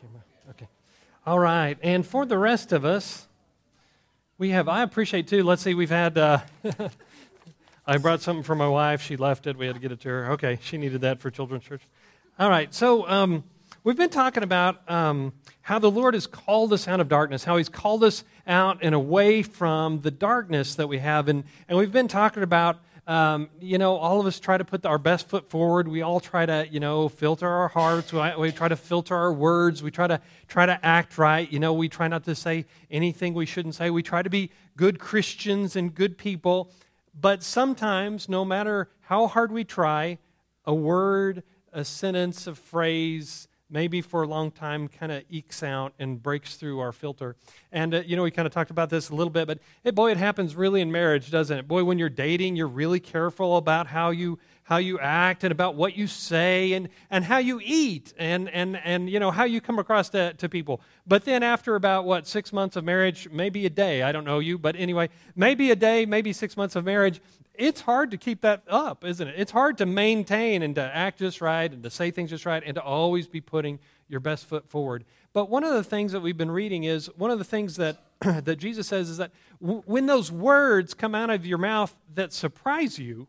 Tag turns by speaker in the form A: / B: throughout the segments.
A: camera. Okay. All right. And for the rest of us, we have, I appreciate too, let's see, we've had, uh, I brought something for my wife. She left it. We had to get it to her. Okay. She needed that for children's church. All right. So, um, we've been talking about um, how the Lord has called us out of darkness, how He's called us out and away from the darkness that we have. And, and we've been talking about um, you know, all of us try to put our best foot forward. We all try to, you know, filter our hearts. We, we, try to filter our words. We try to try to act right. You know, we try not to say anything we shouldn't say. We try to be good Christians and good people. But sometimes, no matter how hard we try, a word, a sentence, a phrase, maybe for a long time kind of ekes out and breaks through our filter. And, uh, you know, we kind of talked about this a little bit, but hey, boy, it happens really in marriage, doesn't it? Boy, when you're dating, you're really careful about how you how you act and about what you say and, and how you eat and, and, and you know how you come across to, to people but then after about what six months of marriage maybe a day i don't know you but anyway maybe a day maybe six months of marriage it's hard to keep that up, isn't it? It's hard to maintain and to act just right and to say things just right and to always be putting your best foot forward. But one of the things that we've been reading is one of the things that, that Jesus says is that w- when those words come out of your mouth that surprise you,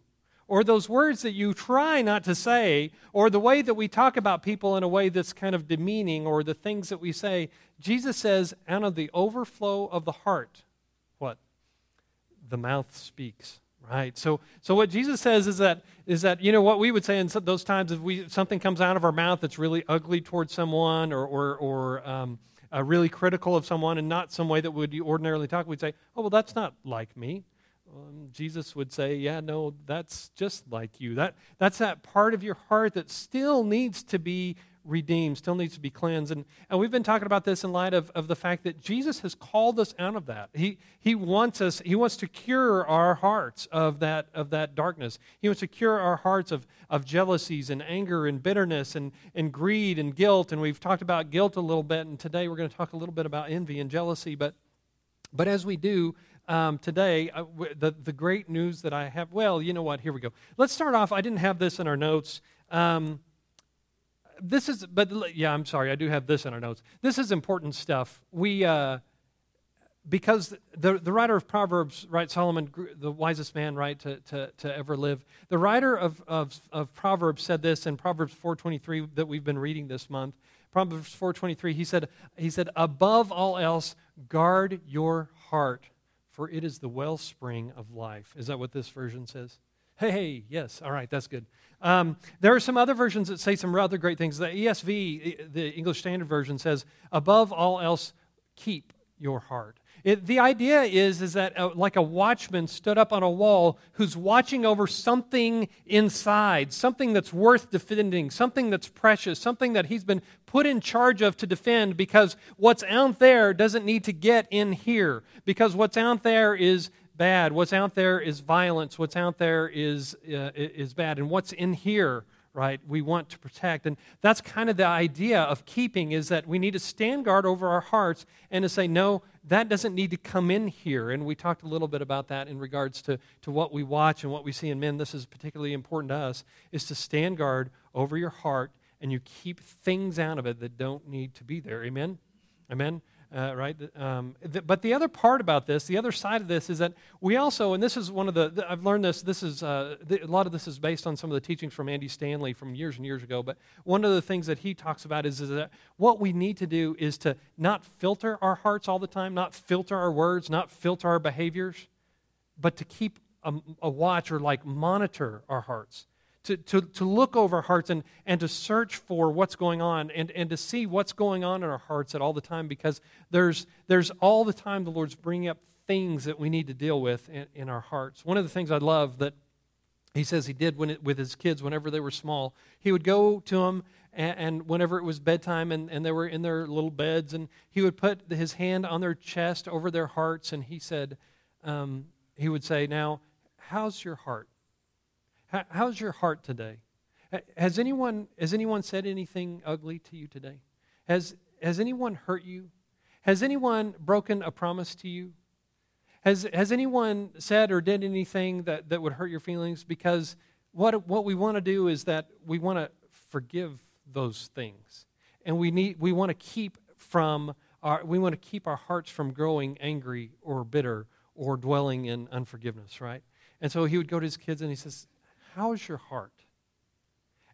A: or those words that you try not to say, or the way that we talk about people in a way that's kind of demeaning, or the things that we say, Jesus says, out of the overflow of the heart, what? The mouth speaks right? So so what jesus says is that is that you know what we would say in those times if we something comes out of our mouth that's really ugly towards someone or or, or um, uh, really critical of someone and not some way that would ordinarily talk we'd say oh well that's not like me. Um, jesus would say yeah no that's just like you. That that's that part of your heart that still needs to be redeemed, still needs to be cleansed. And, and we've been talking about this in light of, of the fact that Jesus has called us out of that. He, he wants us, he wants to cure our hearts of that, of that darkness. He wants to cure our hearts of, of jealousies and anger and bitterness and, and greed and guilt. And we've talked about guilt a little bit, and today we're going to talk a little bit about envy and jealousy. But, but as we do, um, today, uh, the, the great news that I have, well, you know what? Here we go. Let's start off. I didn't have this in our notes. Um, this is, but yeah, I'm sorry, I do have this in our notes. This is important stuff. We, uh, because the, the writer of Proverbs, right, Solomon, the wisest man, right, to, to, to ever live, the writer of, of, of Proverbs said this in Proverbs 4.23 that we've been reading this month. Proverbs 4.23, he said, he said, above all else, guard your heart, for it is the wellspring of life. Is that what this version says? Hey, yes, all right, that's good. Um, there are some other versions that say some rather great things. The ESV, the English Standard Version, says, above all else, keep your heart. It, the idea is, is that uh, like a watchman stood up on a wall who's watching over something inside, something that's worth defending, something that's precious, something that he's been put in charge of to defend because what's out there doesn't need to get in here because what's out there is bad. What's out there is violence. What's out there is, uh, is bad. And what's in here, right, we want to protect. And that's kind of the idea of keeping is that we need to stand guard over our hearts and to say, no, that doesn't need to come in here. And we talked a little bit about that in regards to, to what we watch and what we see in men. This is particularly important to us, is to stand guard over your heart and you keep things out of it that don't need to be there. Amen? Amen? Uh, right? Um, th- but the other part about this, the other side of this, is that we also, and this is one of the, th- I've learned this, this is, uh, a lot of this is based on some of the teachings from Andy Stanley from years and years ago, but one of the things that he talks about is, is that what we need to do is to not filter our hearts all the time, not filter our words, not filter our behaviors, but to keep a, a watch or like monitor our hearts to, to, to look over hearts and, and to search for what's going on and, and to see what's going on in our hearts at all the time because there's, there's all the time the Lord's bringing up things that we need to deal with in, in our hearts. One of the things I love that he says he did when it, with his kids whenever they were small, he would go to them and, and whenever it was bedtime and, and they were in their little beds, and he would put his hand on their chest over their hearts, and he said, um, he would say, Now, how's your heart? How's your heart today? Has anyone, has anyone said anything ugly to you today? Has, has anyone hurt you? Has anyone broken a promise to you? Has, has anyone said or did anything that, that would hurt your feelings? Because what, what we want to do is that we want to forgive those things. and we need we want to keep from our, we want to keep our hearts from growing angry or bitter or dwelling in unforgiveness, right? And so he would go to his kids and he says, "How is your heart?"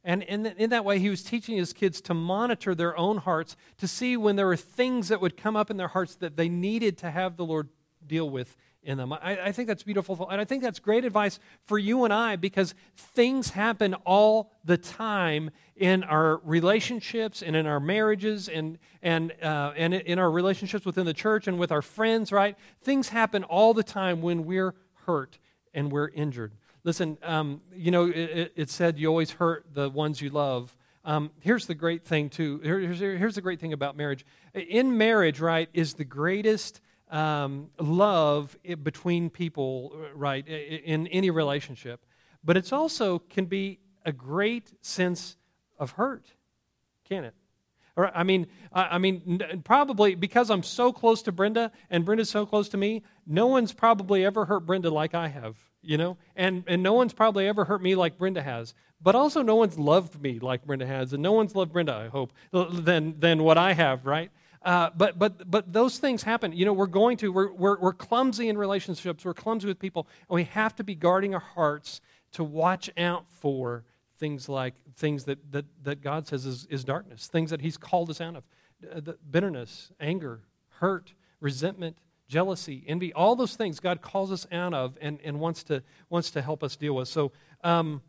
A: And in, in that way, he was teaching his kids to monitor their own hearts to see when there were things that would come up in their hearts that they needed to have the Lord deal with in them. I, I, think that's beautiful. And I think that's great advice for you and I because things happen all the time in our relationships and in our marriages and, and, uh, and in our relationships within the church and with our friends, right? Things happen all the time when we're hurt and we're injured. Listen, um, you know, it, it, said you always hurt the ones you love. Um, here's the great thing, too. Here's, here's the great thing about marriage. In marriage, right, is the greatest um, love between people, right, in any relationship. But it's also can be a great sense of hurt, can it? I mean, I mean, probably because I'm so close to Brenda and Brenda's so close to me, no one's probably ever hurt Brenda like I have you know? And, and no one's probably ever hurt me like Brenda has. But also, no one's loved me like Brenda has. And no one's loved Brenda, I hope, than, than what I have, right? Uh, but, but, but those things happen. You know, we're going to, we're, we're, we're clumsy in relationships, we're clumsy with people, and we have to be guarding our hearts to watch out for things like things that, that, that God says is, is darkness, things that He's called us out of uh, bitterness, anger, hurt, resentment, jealousy, envy, all those things God calls us out of and, and wants, to, wants to help us deal with. So, um,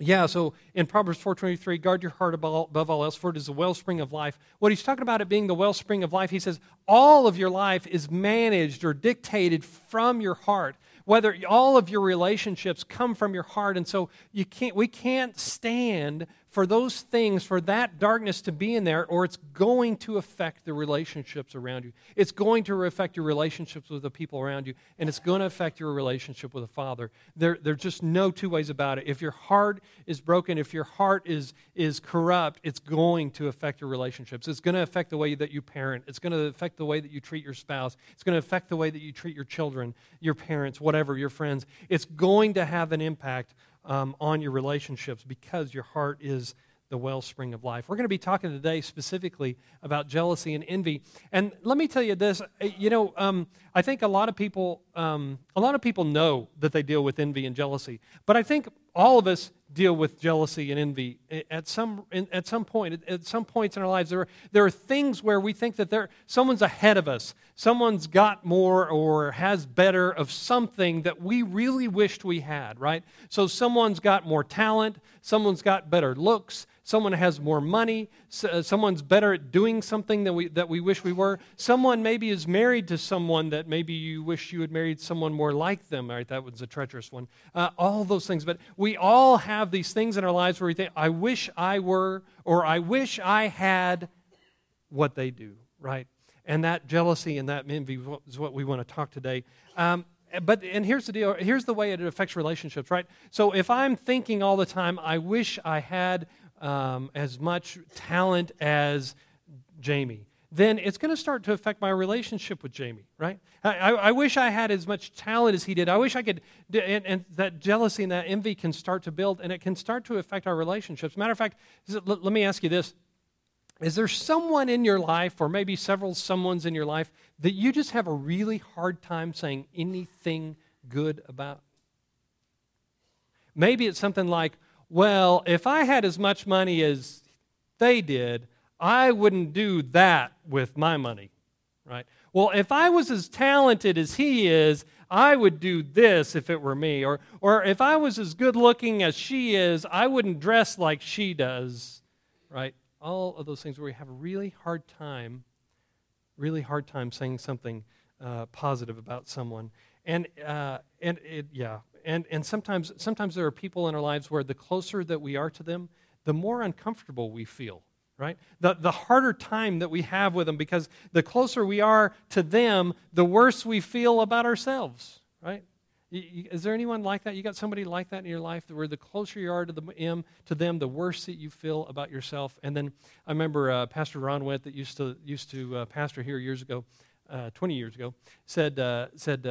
A: yeah, so in Proverbs 4.23, guard your heart above, above all else, for it is the wellspring of life. What he's talking about it being the wellspring of life, he says all of your life is managed or dictated from your heart whether all of your relationships come from your heart and so you can't we can't stand for those things, for that darkness to be in there, or it's going to affect the relationships around you. It's going to affect your relationships with the people around you, and it's going to affect your relationship with the Father. There, there's just no two ways about it. If your heart is broken, if your heart is, is corrupt, it's going to affect your relationships. It's going to affect the way that you parent, it's going to affect the way that you treat your spouse, it's going to affect the way that you treat your children, your parents, whatever, your friends. It's going to have an impact um, on your relationships because your heart is the wellspring of life. We're going to be talking today specifically about jealousy and envy. And let me tell you this: you know, um, I think a lot of people, um, a lot of people know that they deal with envy and jealousy, but I think all of us deal with jealousy and envy. At some at some point at some points in our lives there are, there are things where we think that there someone's ahead of us. Someone's got more or has better of something that we really wished we had right? So someone's got more talent. Someone's got better looks someone has more money. Uh, someone's better at doing something that we that we wish we were. Someone maybe is married to someone that maybe you wish you had married someone more like them right? That was a treacherous one. Uh, all those things. But we all have have these things in our lives where we think, I wish I were, or I wish I had what they do, right? And that jealousy and that envy is what we want to talk today. Um, but and here's the deal. Here's the way it affects relationships right? So if i'm thinking all the time i wish i had um, as much talent as jamie then it's going to start to affect my relationship with Jamie, right? I, I, wish I had as much talent as he did. I wish I could, and, and, that jealousy and that envy can start to build, and it can start to affect our relationships. Matter of fact, it, let me ask you this Is there someone in your life, or maybe several someones in your life, that you just have a really hard time saying anything good about? Maybe it's something like, well, if I had as much money as they did, I wouldn't do that with my money, right? Well, if I was as talented as he is, I would do this if it were me. Or, or if I was as good looking as she is, I wouldn't dress like she does, right? All of those things where we have a really hard time, really hard time saying something uh, positive about someone. And, uh, and it, yeah, and, and sometimes, sometimes there are people in our lives where the closer that we are to them, the more uncomfortable we feel right? The, the harder time that we have with them because the closer we are to them, the worse we feel about ourselves, right? Is there anyone like that? You got somebody like that in your life where the closer you are to, the, to them, the worse that you feel about yourself? And then I remember uh, Pastor Ron Witt that used to, used to uh, pastor here years ago, uh, 20 years ago, said, uh, said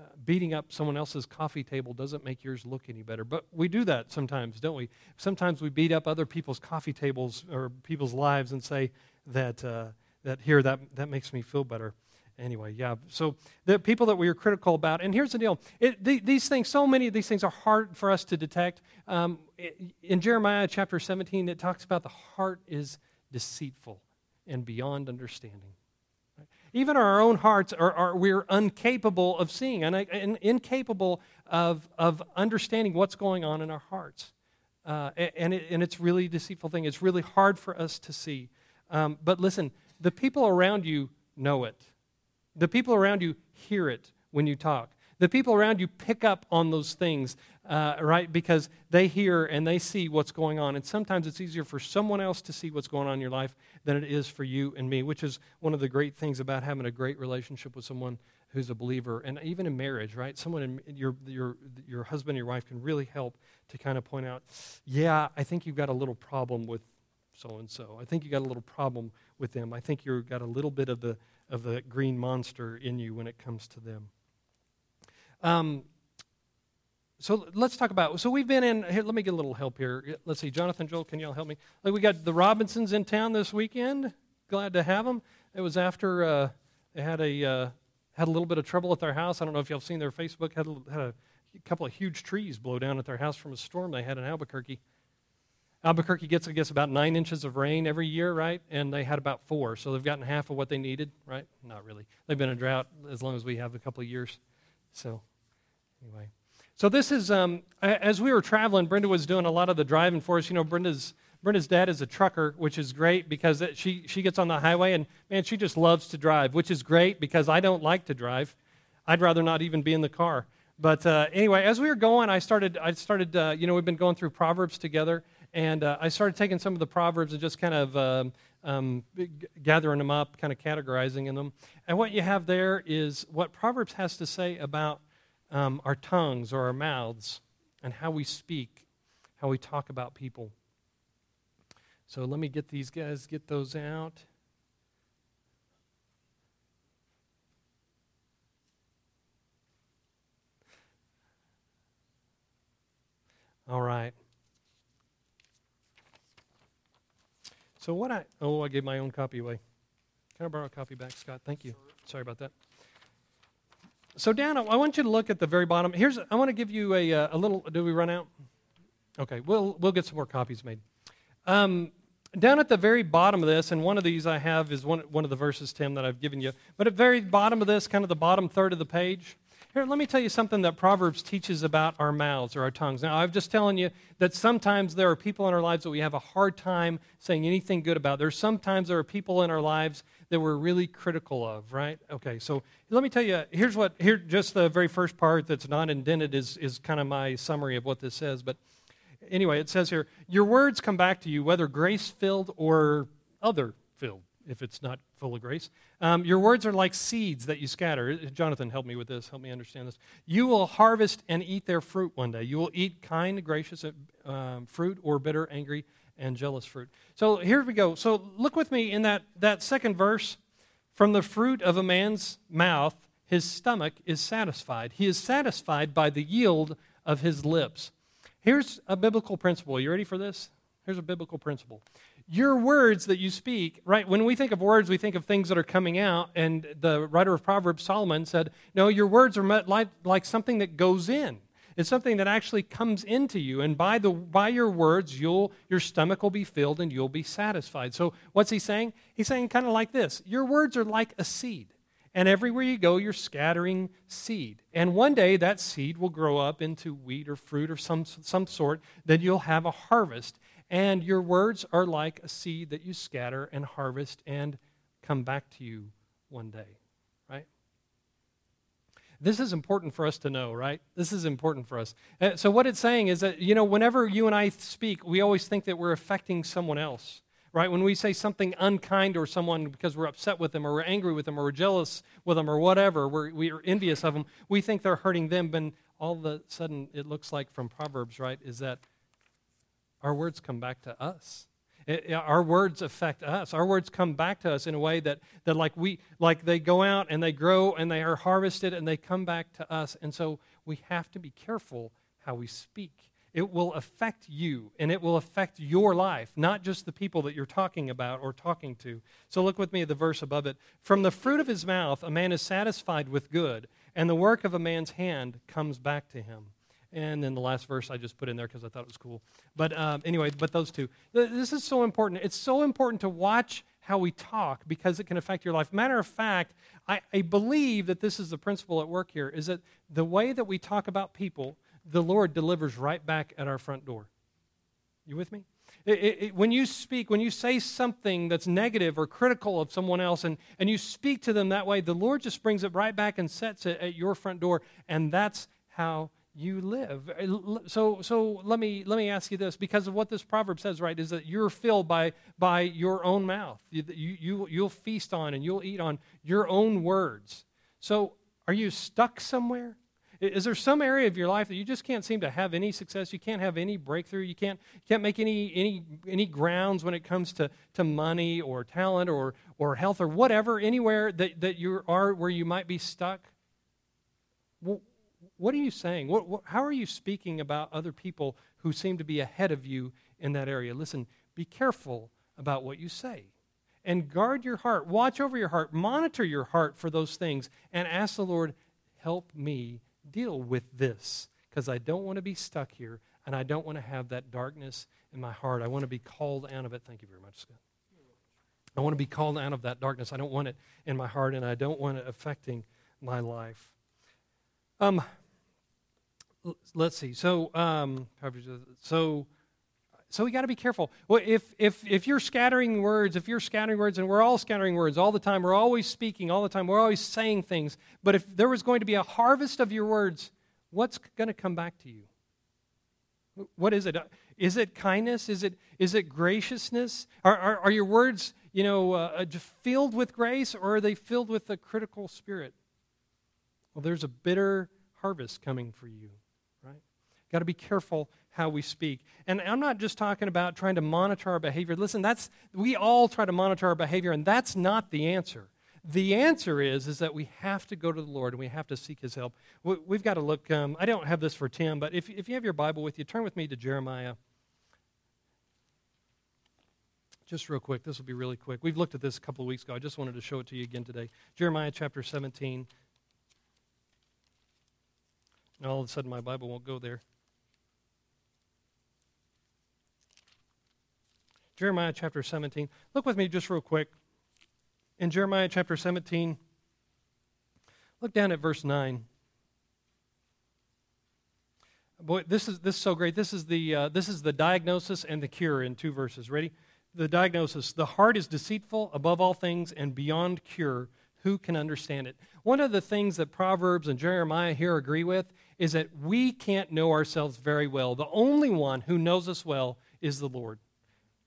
A: uh, beating up someone else's coffee table doesn't make yours look any better. But we do that sometimes, don't we? Sometimes we beat up other people's coffee tables or people's lives and say that, uh, that here, that, that makes me feel better. Anyway, yeah. So the people that we are critical about, and here's the deal: it, the, these things, so many of these things are hard for us to detect. Um, in Jeremiah chapter 17, it talks about the heart is deceitful and beyond understanding. Even our own hearts are, are we're incapable of seeing and, and, incapable of, of understanding what's going on in our hearts. Uh, and, it, and it's really deceitful thing. It's really hard for us to see. Um, but listen, the people around you know it. The people around you hear it when you talk. The people around you pick up on those things, uh, right? Because they hear and they see what's going on. And sometimes it's easier for someone else to see what's going on in your life than it is for you and me, which is one of the great things about having a great relationship with someone who's a believer. And even in marriage, right? Someone in your, your, your husband or your wife can really help to kind of point out, yeah, I think you've got a little problem with so and so. I think you've got a little problem with them. I think you've got a little bit of the, of the green monster in you when it comes to them. Um, so let's talk about. So we've been in. Here, let me get a little help here. Let's see, Jonathan, Joel, can y'all help me? Like we got the Robinsons in town this weekend. Glad to have them. It was after uh, they had a uh, had a little bit of trouble at their house. I don't know if y'all seen their Facebook. Had a, had a couple of huge trees blow down at their house from a storm they had in Albuquerque. Albuquerque gets, I guess, about nine inches of rain every year, right? And they had about four, so they've gotten half of what they needed, right? Not really. They've been in drought as long as we have a couple of years. So, anyway. So, this is, um, as we were traveling, Brenda was doing a lot of the driving for us. You know, Brenda's, Brenda's dad is a trucker, which is great because she, she gets on the highway and, man, she just loves to drive, which is great because I don't like to drive. I'd rather not even be in the car. But uh, anyway, as we were going, I started, I started uh, you know, we've been going through Proverbs together, and uh, I started taking some of the Proverbs and just kind of um, um, gathering them up, kind of categorizing them. And what you have there is what Proverbs has to say about um, our tongues or our mouths and how we speak, how we talk about people. So let me get these guys, get those out. All right. So what I oh I gave my own copy away. Can I borrow a copy back, Scott? Thank you. Sorry about that. So Dan, I want you to look at the very bottom. Here's I want to give you a, uh, a little. Do we run out? Okay, we'll we'll get some more copies made. Um, down at the very bottom of this, and one of these I have is one one of the verses, Tim, that I've given you. But at the very bottom of this, kind of the bottom third of the page, here, let me tell you something that Proverbs teaches about our mouths or our tongues. Now, I'm just telling you that sometimes there are people in our lives that we have a hard time saying anything good about. There's sometimes there are people in our lives that we're really critical of, right? Okay, so let me tell you, here's what, here, just the very first part that's not indented is, is kind of my summary of what this says. But anyway, it says here, your words come back to you, whether grace filled or other filled if it's not full of grace. Um, your words are like seeds that you scatter. Jonathan, help me with this. Help me understand this. You will harvest and eat their fruit one day. You will eat kind, gracious um, fruit or bitter, angry, and jealous fruit. So here we go. So look with me in that, that second verse. From the fruit of a man's mouth, his stomach is satisfied. He is satisfied by the yield of his lips. Here's a biblical principle. You ready for this? Here's a biblical principle your words that you speak, right? When we think of words, we think of things that are coming out. And the writer of Proverbs, Solomon, said, No, your words are like, like something that goes in. It's something that actually comes into you. And by, the, by your words, you'll, your stomach will be filled and you'll be satisfied. So, what's he saying? He's saying kind of like this Your words are like a seed. And everywhere you go, you're scattering seed. And one day, that seed will grow up into wheat or fruit or some, some sort. Then you'll have a harvest. And your words are like a seed that you scatter and harvest and come back to you one day, right? This is important for us to know, right? This is important for us. Uh, so, what it's saying is that, you know, whenever you and I speak, we always think that we're affecting someone else, right? When we say something unkind or someone because we're upset with them or we're angry with them or we're jealous with them or whatever, we're, we're envious of them, we think they're hurting them. But all of a sudden, it looks like from Proverbs, right, is that our words come back to us. It, our words affect us. Our words come back to us in a way that, that like we like they go out and they grow and they are harvested and they come back to us. And so we have to be careful how we speak. It will affect you and it will affect your life, not just the people that you're talking about or talking to. So look with me at the verse above it. From the fruit of his mouth, a man is satisfied with good, and the work of a man's hand comes back to him. And then the last verse I just put in there because I thought it was cool. But um, anyway, but those two. This is so important. It's so important to watch how we talk because it can affect your life. Matter of fact, I, I believe that this is the principle at work here is that the way that we talk about people, the Lord delivers right back at our front door. You with me? It, it, when you speak, when you say something that's negative or critical of someone else and, and you speak to them that way, the Lord just brings it right back and sets it at your front door. And that's how you live. Uh, so, so let, me, let me ask you this because of what this proverb says, right, is that you're filled by, by your own mouth. You, you, you'll feast on and you'll eat on your own words. So, are you stuck somewhere? Is there some area of your life that you just can't seem to have any success? You can't have any breakthrough. You can't, can't make any, any, any grounds when it comes to, to money or talent or, or health or whatever, anywhere that, that you are where you might be stuck? Well, what are you saying? What, what, how are you speaking about other people who seem to be ahead of you in that area? Listen, be careful about what you say. And guard your heart. Watch over your heart. Monitor your heart for those things. And ask the Lord, help me deal with this because I don't want to be stuck here and I don't want to have that darkness in my heart. I want to be called out of it. Thank you very much, Scott. I want to be called out of that darkness. I don't want it in my heart and I don't want it affecting my life. Um, let's see. So, um, so, so we got to be careful. Well, if if if you're scattering words, if you're scattering words, and we're all scattering words all the time, we're always speaking all the time, we're always saying things. But if there was going to be a harvest of your words, what's going to come back to you? What is it? Is it kindness? Is it is it graciousness? Are are, are your words you know uh, filled with grace, or are they filled with a critical spirit? Well, there's a bitter harvest coming for you. Got to be careful how we speak. And I'm not just talking about trying to monitor our behavior. Listen, that's we all try to monitor our behavior, and that's not the answer. The answer is is that we have to go to the Lord and we have to seek His help. We've got to look. Um, I don't have this for Tim, but if if you have your Bible with you, turn with me to Jeremiah. Just real quick, this will be really quick. We've looked at this a couple of weeks ago. I just wanted to show it to you again today. Jeremiah chapter 17. And all of a sudden, my Bible won't go there. Jeremiah chapter 17. Look with me just real quick. In Jeremiah chapter 17, look down at verse 9. Boy, this is, this is so great. This is, the, uh, this is the diagnosis and the cure in two verses. Ready? The diagnosis The heart is deceitful above all things and beyond cure. Who can understand it? One of the things that Proverbs and Jeremiah here agree with is that we can't know ourselves very well. The only one who knows us well is the Lord.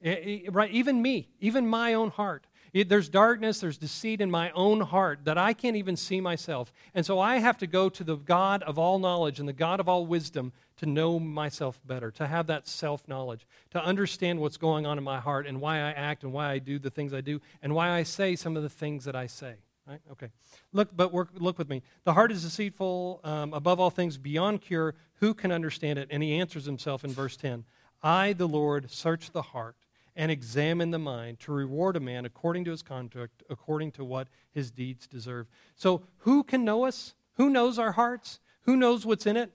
A: Right? Even me, even my own heart. There's darkness, there's deceit in my own heart that I can't even see myself. And so I have to go to the God of all knowledge and the God of all wisdom to know myself better, to have that self knowledge, to understand what's going on in my heart and why I act and why I do the things I do and why I say some of the things that I say. Right? Okay. Look, but work, look with me. The heart is deceitful, um, above all things, beyond cure. Who can understand it? And he answers himself in verse 10 I, the Lord, search the heart and examine the mind to reward a man according to his conduct, according to what his deeds deserve. So, who can know us? Who knows our hearts? Who knows what's in it?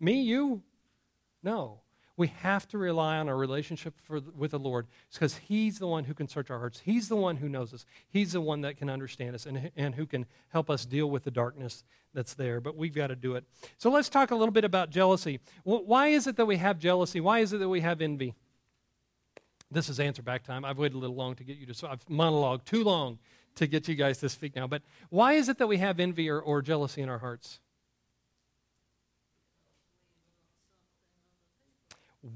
A: Me, you? No. We have to rely on our relationship for, with the Lord because He's the one who can search our hearts. He's the one who knows us. He's the one that can understand us and, and who can help us deal with the darkness that's there. But we've got to do it. So let's talk a little bit about jealousy. Why is it that we have jealousy? Why is it that we have envy? This is answer back time. I've waited a little long to get you to, so I've monologued too long to get you guys to speak now. But why is it that we have envy or, or jealousy in our hearts?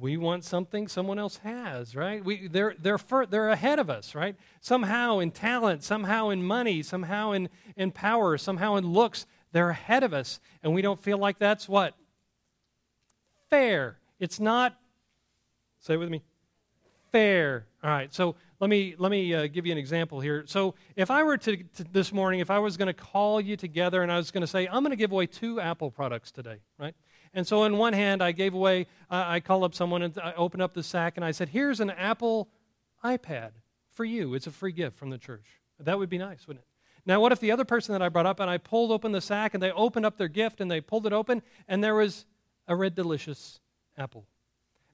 A: we want something someone else has, right? We, they're, they're, they're ahead of us, right? Somehow in talent, somehow in money, somehow in, in power, somehow in looks, they're ahead of us. And we don't feel like that's what? Fair. It's not, say it with me, fair. All right, so let me, let me uh, give you an example here. So, if I were to, to this morning, if I was going to call you together and I was going to say, I'm going to give away two Apple products today, right? And so, in one hand, I gave away, I called up someone and I opened up the sack and I said, Here's an Apple iPad for you. It's a free gift from the church. That would be nice, wouldn't it? Now, what if the other person that I brought up and I pulled open the sack and they opened up their gift and they pulled it open and there was a red delicious apple?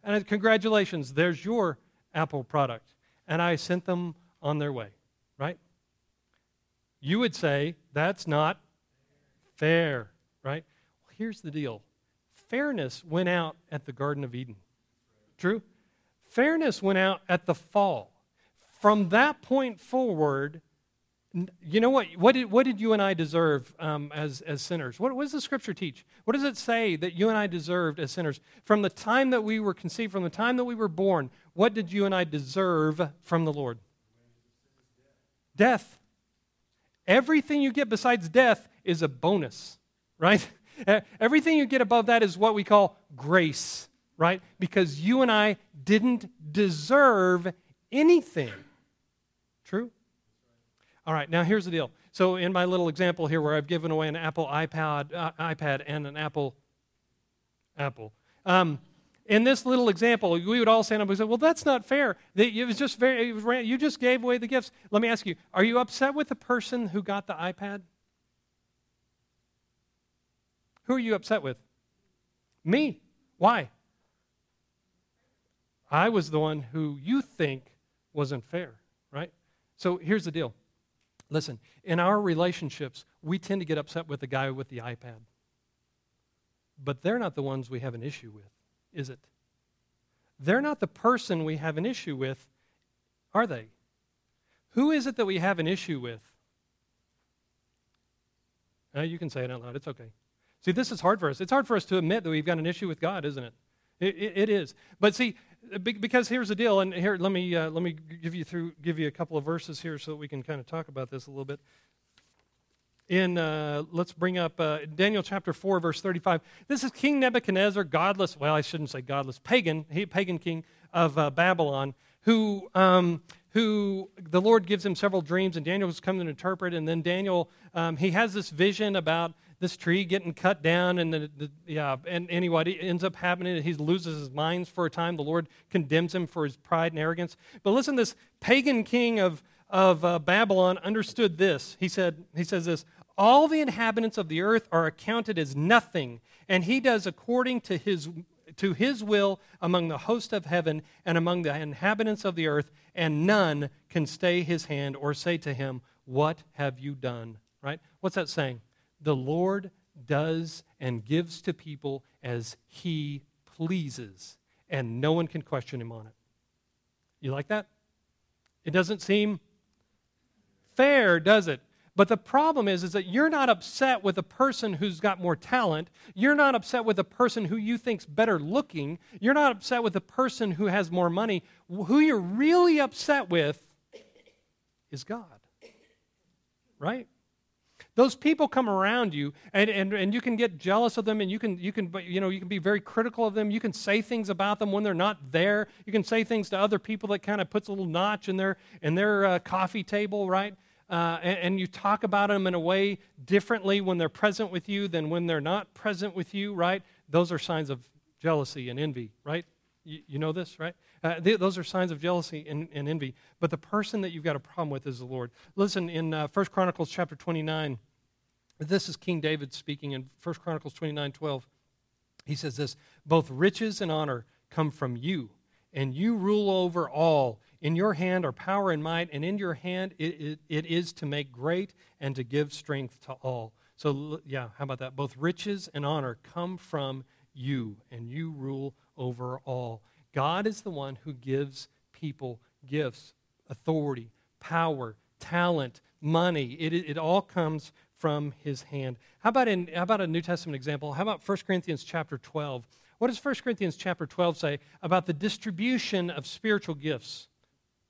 A: And congratulations, there's your Apple product. And I sent them on their way, right? You would say that's not fair, right? Well, here's the deal fairness went out at the Garden of Eden. True? Fairness went out at the fall. From that point forward, you know what? What did, what did you and I deserve um, as, as sinners? What, what does the scripture teach? What does it say that you and I deserved as sinners? From the time that we were conceived, from the time that we were born, what did you and I deserve from the Lord? Death. Everything you get besides death is a bonus, right? Everything you get above that is what we call grace, right? Because you and I didn't deserve anything. True? All right, now here's the deal. So in my little example here where I've given away an Apple iPad, uh, iPad and an Apple Apple. Um, in this little example, we would all stand up and say, "Well, that's not fair. It was just very. Was, you just gave away the gifts." Let me ask you: Are you upset with the person who got the iPad? Who are you upset with? Me. Why? I was the one who you think wasn't fair, right? So here's the deal. Listen, in our relationships, we tend to get upset with the guy with the iPad. But they're not the ones we have an issue with, is it? They're not the person we have an issue with, are they? Who is it that we have an issue with? Uh, you can say it out loud. It's okay. See, this is hard for us. It's hard for us to admit that we've got an issue with God, isn't it? It, it, it is. But see, because here's the deal, and here let me uh, let me give you through give you a couple of verses here so that we can kind of talk about this a little bit. In uh, let's bring up uh, Daniel chapter four, verse thirty-five. This is King Nebuchadnezzar, godless. Well, I shouldn't say godless, pagan, he, pagan king of uh, Babylon, who um, who the Lord gives him several dreams, and Daniel coming to interpret, and then Daniel um, he has this vision about this tree getting cut down, and the, the, yeah, and anyway, it ends up happening. He loses his minds for a time. The Lord condemns him for his pride and arrogance. But listen, this pagan king of of uh, Babylon understood this. He said, he says this: all the inhabitants of the earth are accounted as nothing, and he does according to his to his will among the host of heaven and among the inhabitants of the earth, and none can stay his hand or say to him, What have you done? Right? What's that saying? The Lord does and gives to people as he pleases, and no one can question him on it. You like that? It doesn't seem fair, does it? But the problem is, is that you're not upset with a person who's got more talent. You're not upset with a person who you think's better looking. You're not upset with a person who has more money. Who you're really upset with is God. Right? Those people come around you and, and, and you can get jealous of them and you can, you, can, you, know, you can be very critical of them. You can say things about them when they're not there. You can say things to other people that kind of puts a little notch in their, in their uh, coffee table right? Uh, and, and, you talk about them in a way differently when they're present with you than when they're not present with you right? Those are signs of jealousy and envy right? You, you know this right? Uh, th- those are signs of jealousy and, and, envy. But the person that you've got a problem with is the lord. Listen in uh, 1 chronicles chapter 29 this is King David speaking in 1 Chronicles 29 12. He says this Both riches and honor come from you, and you rule over all. In your hand are power and might, and in your hand it, it, it is to make great and to give strength to all. So, yeah, how about that? Both riches and honor come from you, and you rule over all. God is the one who gives people gifts, authority, power, talent, money. It, it all comes from his hand. How about, in, how about a New Testament example? How about 1 Corinthians chapter 12? What does 1 Corinthians chapter 12 say about the distribution of spiritual gifts?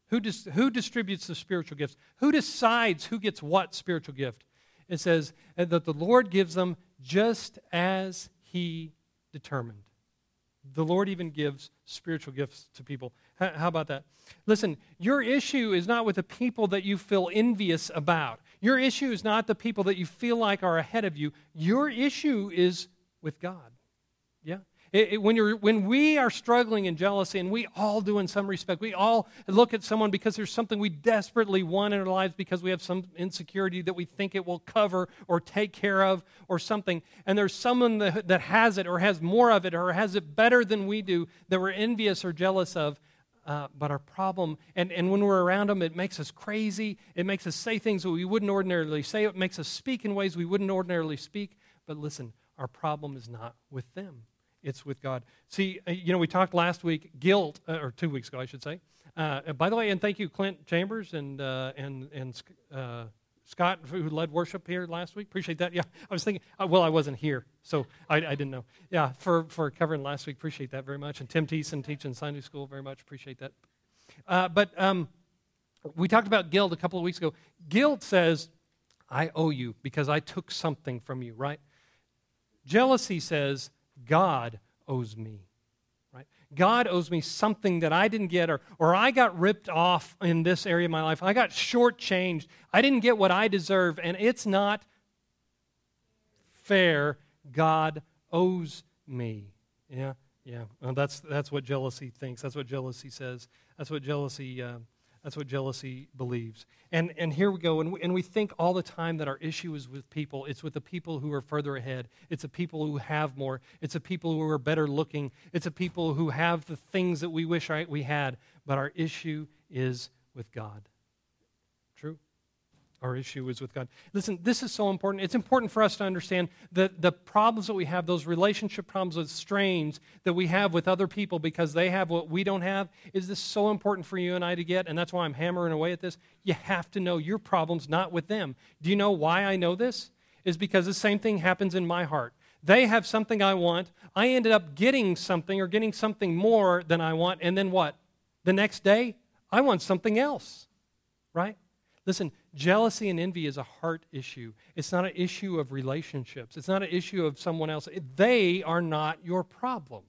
A: Who, dis, who distributes the spiritual gifts? Who decides who gets what spiritual gift? It says that the Lord gives them just as he determined. The Lord even gives spiritual gifts to people. How about that? Listen, your issue is not with the people that you feel envious about. Your issue is not the people that you feel like are ahead of you. Your issue is with God. Yeah? It, it, when, you're, when we are struggling in jealousy, and we all do in some respect, we all look at someone because there's something we desperately want in our lives because we have some insecurity that we think it will cover or take care of or something, and there's someone that, that has it or has more of it or has it better than we do that we're envious or jealous of. Uh, but our problem, and, and when we're around them, it makes us crazy. It makes us say things that we wouldn't ordinarily say. It makes us speak in ways we wouldn't ordinarily speak. But listen, our problem is not with them it's with God. See, uh, you know, we talked last week, guilt, uh, or two weeks ago, I should say. Uh, by the way, and thank you, Clint Chambers and, uh, and, and uh, Scott, who led worship here last week. Appreciate that. Yeah, I was thinking, uh, well, I wasn't here, so I, I, didn't know. Yeah, for, for covering last week, appreciate that very much. And Tim Thiessen teaching Sunday school, very much appreciate that. but um, we talked about guilt a couple of weeks ago. Guilt says, I owe you because I took something from you, right? Jealousy says, God owes me. God owes me something that I didn't get, or, or I got ripped off in this area of my life. I got shortchanged. I didn't get what I deserve, and it's not fair. God owes me. Yeah, yeah. Well, that's, that's what jealousy thinks. That's what jealousy says. That's what jealousy. Uh, that's what jealousy believes. And, and here we go. And we, and we think all the time that our issue is with people. It's with the people who are further ahead. It's the people who have more. It's the people who are better looking. It's the people who have the things that we wish we had. But our issue is with God. Our issue is with God. Listen, this is so important. It's important for us to understand that the problems that we have, those relationship problems, those strains that we have with other people because they have what we don't have, is this so important for you and I to get? And that's why I'm hammering away at this. You have to know your problem's not with them. Do you know why I know this? Is because the same thing happens in my heart. They have something I want. I ended up getting something or getting something more than I want. And then what? The next day, I want something else, right? Listen, jealousy and envy is a heart issue. It's not an issue of relationships. It's not an issue of someone else. They are not your problem.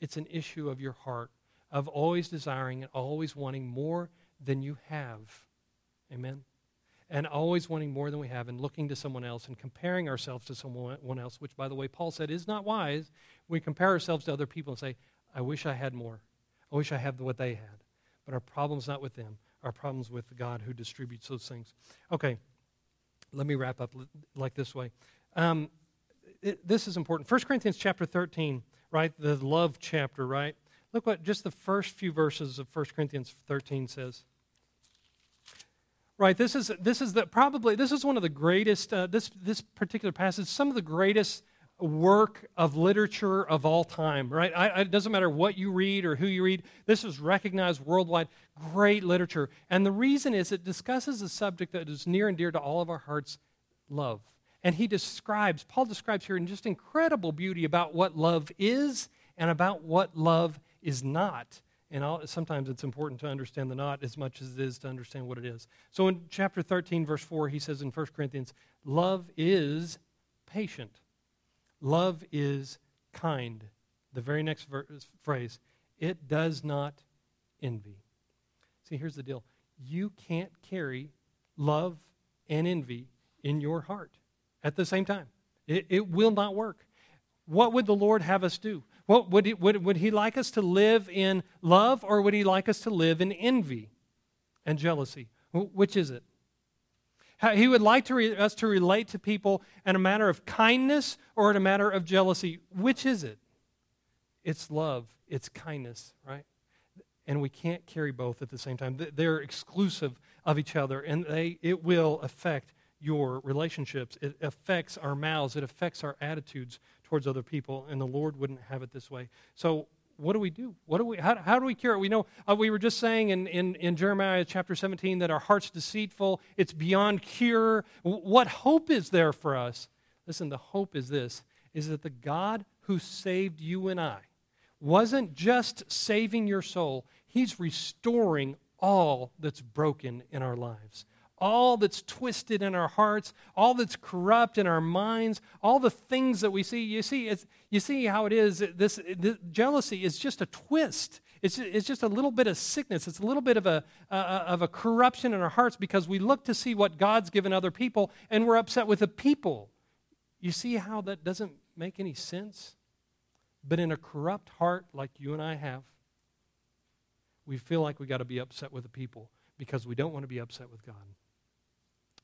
A: It's an issue of your heart, of always desiring and always wanting more than you have. Amen? And always wanting more than we have and looking to someone else and comparing ourselves to someone else, which, by the way, Paul said is not wise. We compare ourselves to other people and say, I wish I had more. I wish I had what they had. But our problem's not with them our problems with God who distributes those things. Okay, let me wrap up like this way. Um, it, this is important. 1 Corinthians chapter 13, right? The love chapter, right? Look what just the first few verses of 1 Corinthians 13 says. Right, this is this is the probably this is one of the greatest uh, this this particular passage some of the greatest work of literature of all time, right? I, it doesn't matter what you read or who you read, this is recognized worldwide. Great literature. And the reason is it discusses a subject that is near and dear to all of our hearts love. And he describes, Paul describes here in just incredible beauty about what love is and about what love is not. And I'll, sometimes it's important to understand the not as much as it is to understand what it is. So in chapter 13, verse 4, he says in 1 Corinthians, love is patient. Love is kind. The very next phrase, it does not envy. See, here's the deal you can't carry love and envy in your heart at the same time. It, it will not work. What would the Lord have us do? What, would, he, would, would He like us to live in love or would He like us to live in envy and jealousy? Which is it? He would like to re- us to relate to people in a matter of kindness or in a matter of jealousy. Which is it? It's love, it's kindness, right? And we can't carry both at the same time. They're exclusive of each other, and they, it will affect your relationships. It affects our mouths, it affects our attitudes towards other people, and the Lord wouldn't have it this way. So what do we do? What do we, how, how do we cure it? We know uh, we were just saying in, in, in Jeremiah chapter 17 that our heart's deceitful, it's beyond cure. What hope is there for us? Listen, the hope is this is that the God who saved you and I wasn't just saving your soul, He's restoring all that's broken in our lives all that's twisted in our hearts, all that's corrupt in our minds, all the things that we see. You see, you see how it is. This, this jealousy is just a twist. It's, it's just a little bit of sickness. It's a little bit of a, of a corruption in our hearts because we look to see what God's given other people and we're upset with the people. You see how that doesn't make any sense? But in a corrupt heart like you and I have, we feel like we got to be upset with the people because we don't want to be upset with God.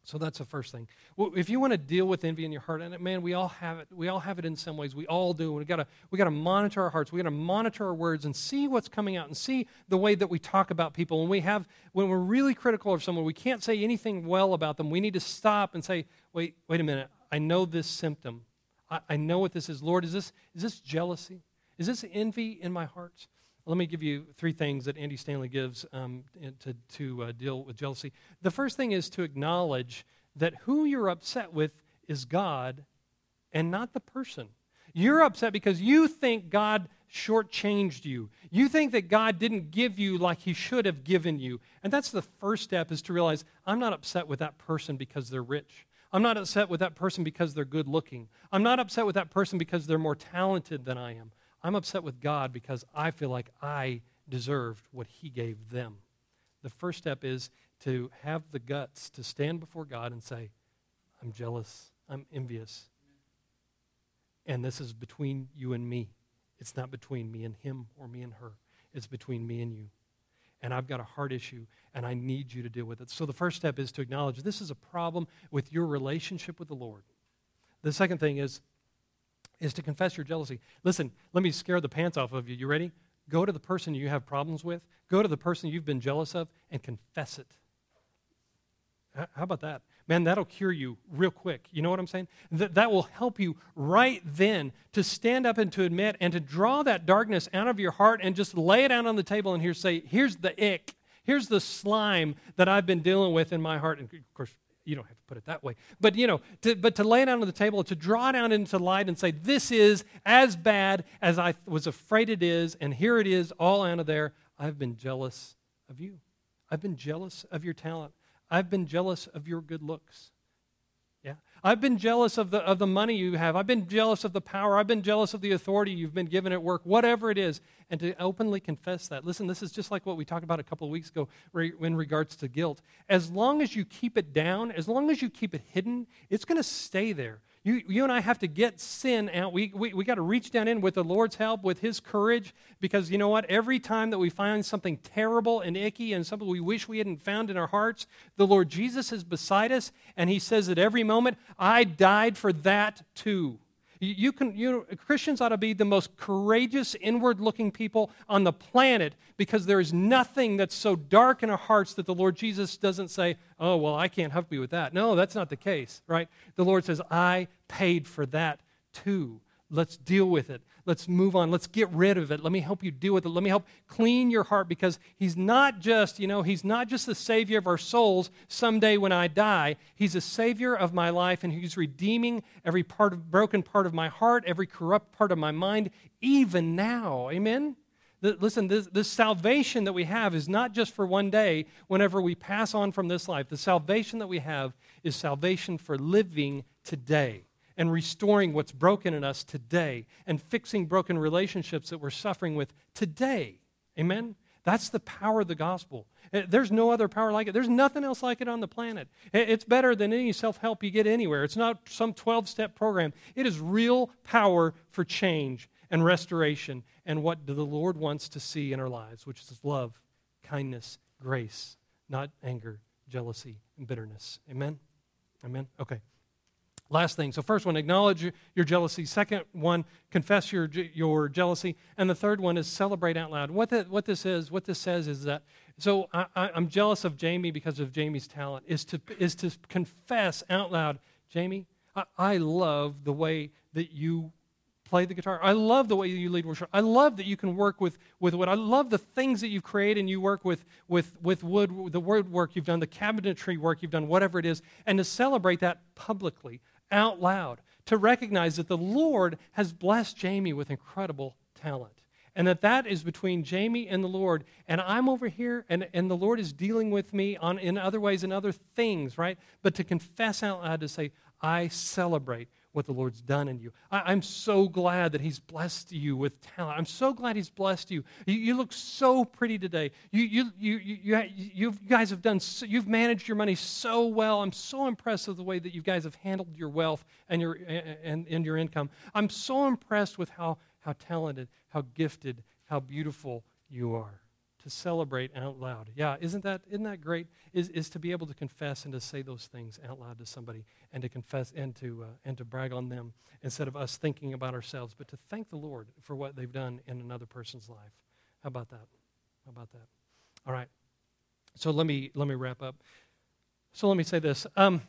A: So that's the first thing. Well, if you want to deal with envy in your heart, and uh, man, we all have it. We all have it in some ways. We all do. We got to we got to monitor our hearts. We got to monitor our words and see what's coming out and see the way that we talk about people. When we have when we're really critical of someone, we can't say anything well about them. We need to stop and say, wait, wait a minute. I know this symptom. I, I know what this is. Lord, is this is this jealousy? Is this envy in my heart? Let me give you three things that Andy Stanley gives um, to, to uh, deal with jealousy. The first thing is to acknowledge that who you're upset with is God and not the person. You're upset because you think God shortchanged you. You think that God didn't give you like He should have given you. And that's the first step is to realize I'm not upset with that person because they're rich. I'm not upset with that person because they're good looking. I'm not upset with that person because they're more talented than I am. I'm upset with God because I feel like I deserved what He gave them. The first step is to have the guts to stand before God and say, I'm jealous, I'm envious. And this is between you and me. It's not between me and him or me and her. It's between me and you. And I've got a heart issue, and I need you to deal with it. So the first step is to acknowledge this is a problem with your relationship with the Lord. The second thing is is to confess your jealousy. Listen, let me scare the pants off of you. You ready? Go to the person you have problems with, go to the person you've been jealous of, and confess it. How about that? Man, that'll cure you real quick. You know what I'm saying? That, that will help you right then to stand up and to admit and to draw that darkness out of your heart and just lay it out on the table and here say, here's the ick. Here's the slime that I've been dealing with in my heart. And of course, you don't have to put it that way. But, you know, to, but to lay it out on the table, to draw it out into light and say, this is as bad as I was afraid it is, and here it is, all out of there. I've been jealous of you. I've been jealous of your talent. I've been jealous of your good looks. I've been jealous of the, of the money you have. I've been jealous of the power. I've been jealous of the authority you've been given at work, whatever it is, and to openly confess that. Listen, this is just like what we talked about a couple of weeks ago in regards to guilt. As long as you keep it down, as long as you keep it hidden, it's going to stay there. You, you and I have to get sin out. We, we, we got to reach down in with the Lord's help, with His courage, because you know what? Every time that we find something terrible and icky and something we wish we hadn't found in our hearts, the Lord Jesus is beside us, and He says at every moment, I died for that too. You can, you, Christians ought to be the most courageous, inward looking people on the planet because there is nothing that's so dark in our hearts that the Lord Jesus doesn't say, Oh, well, I can't help you with that. No, that's not the case, right? The Lord says, I paid for that too. Let's deal with it. Let's move on. Let's get rid of it. Let me help you deal with it. Let me help clean your heart because he's not just, you know, he's not just the savior of our souls someday when I die. He's a savior of my life and he's redeeming every part of broken part of my heart, every corrupt part of my mind even now. Amen. Listen, this, this, salvation that we have is not just for one day whenever we pass on from this life. The salvation that we have is salvation for living today and restoring what's broken in us today and fixing broken relationships that we're suffering with today. Amen? That's the power of the gospel. Eh, there's no other power like it. There's nothing else like it on the planet. It's better than any self help you get anywhere. It's not some 12 step program. It is real power for change and restoration and what the Lord wants to see in our lives, which is love, kindness, grace, not anger, jealousy, and bitterness. Amen? Amen? Okay. Last thing. So, first one, acknowledge your jealousy. Second one, confess your, your jealousy. And the third one is celebrate out loud. What, the, what this is, what this says is that, so I, am jealous of Jamie because of Jamie's talent, is to, is to confess out loud, Jamie, I, I love the way that you play the guitar. I love the way you lead worship. I love that you can work with, with wood. I love the things that you've created and you work with, with, with wood, the woodwork you've done, the cabinetry work you've done, whatever it is, and to celebrate that publicly out loud to recognize that the Lord has blessed Jamie with incredible talent. And that that is between Jamie and the Lord. And I'm over here, and, and the Lord is dealing with me on, in other ways and other things, right? But to confess out loud, to say, I celebrate what the Lord's done in you. I, am so glad that He's blessed you with talent. I'm so glad He's blessed you. You, you look so pretty today. You, you, you, you, you, guys have done, so, you've managed your money so well. I'm so impressed with the way that you guys have handled your wealth and your, and, and your income. I'm so impressed with how, how talented, how gifted, how beautiful you are to celebrate out loud. Yeah, isn't that, isn't that great? Is, is to be able to confess and to say those things out loud to somebody and to confess and to, uh, and to brag on them instead of us thinking about ourselves, but to thank the Lord for what they've done in another person's life. How about that? How about that? All right. So let me, let me wrap up. So let me say this. Um,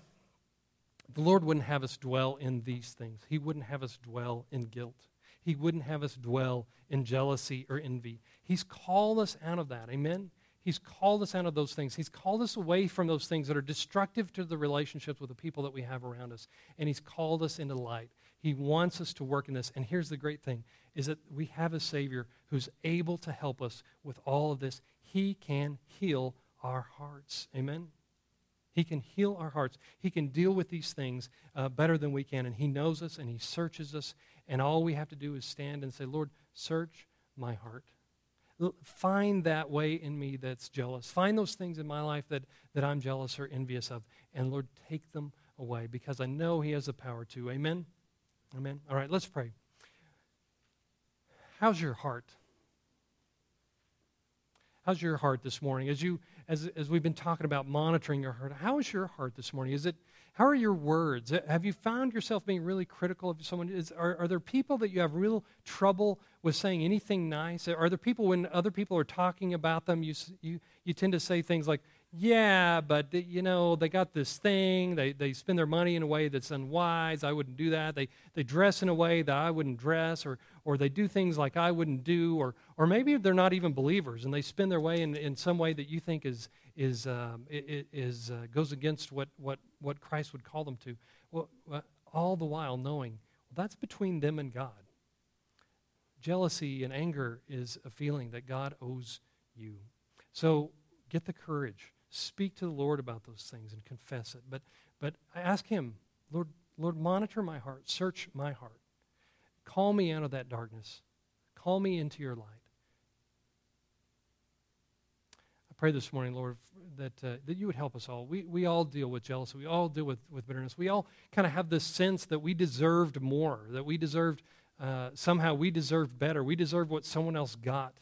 A: the Lord wouldn't have us dwell in these things. He wouldn't have us dwell in guilt. He wouldn't have us dwell in jealousy or envy. He's called us out of that. Amen? He's called us out of those things. He's called us away from those things that are destructive to the relationships with the people that we have around us. And He's called us into light. He wants us to work in this. And here's the great thing is that we have a Savior who's able to help us with all of this. He can heal our hearts. Amen? He can heal our hearts. He can deal with these things uh, better than we can. And He knows us and He searches us. And all we have to do is stand and say, Lord, search my heart find that way in me that's jealous. Find those things in my life that, that I'm jealous or envious of. And Lord, take them away because I know He has the power to. Amen? Amen. All right, let's pray. How's your heart? How's your heart this morning? As you as as we've been talking about monitoring your heart, how is your heart this morning? Is it how are your words? Have you found yourself being really critical of someone? Is, are, are there people that you have real trouble with saying anything nice? Are there people when other people are talking about them, you, you, you tend to say things like, yeah, but you know, they got this thing. They, they spend their money in a way that's unwise. I wouldn't do that. They, they dress in a way that I wouldn't dress, or, or they do things like I wouldn't do, or, or maybe they're not even believers and they spend their way in, in some way that you think is, is, um, is uh, goes against what, what, what Christ would call them to. Well, all the while knowing well, that's between them and God. Jealousy and anger is a feeling that God owes you. So get the courage. Speak to the Lord about those things and confess it. But, but I ask Him, Lord, Lord, monitor my heart, search my heart. Call me out of that darkness. Call me into your light. I pray this morning, Lord, that, uh, that you would help us all. We, we all deal with jealousy. We all deal with, with bitterness. We all kind of have this sense that we deserved more, that we deserved, uh, somehow we deserve better. We deserve what someone else got.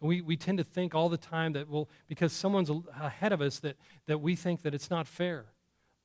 A: And we, we tend to think all the time that, well, because someone's ahead of us, that, that we think that it's not fair.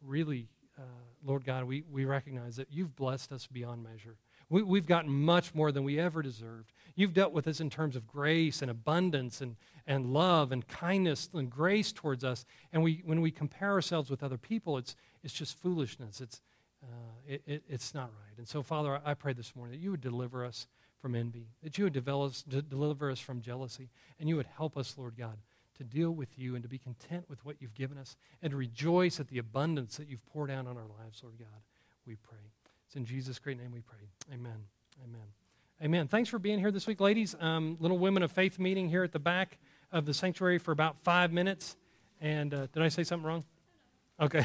A: Really, uh, Lord God, we, we recognize that you've blessed us beyond measure. We, we've gotten much more than we ever deserved. You've dealt with us in terms of grace and abundance and, and love and kindness and grace towards us. And we, when we compare ourselves with other people, it's, it's just foolishness. It's, uh, it, it, it's not right. And so, Father, I pray this morning that you would deliver us from envy, that you would develop, deliver us from jealousy, and you would help us, Lord God, to deal with you and to be content with what you've given us and to rejoice at the abundance that you've poured out on our lives, Lord God. We pray. It's in Jesus' great name we pray. Amen. Amen. Amen. Thanks for being here this week, ladies. Um, Little Women of Faith meeting here at the back of the sanctuary for about five minutes. And uh, did I say something wrong? Okay.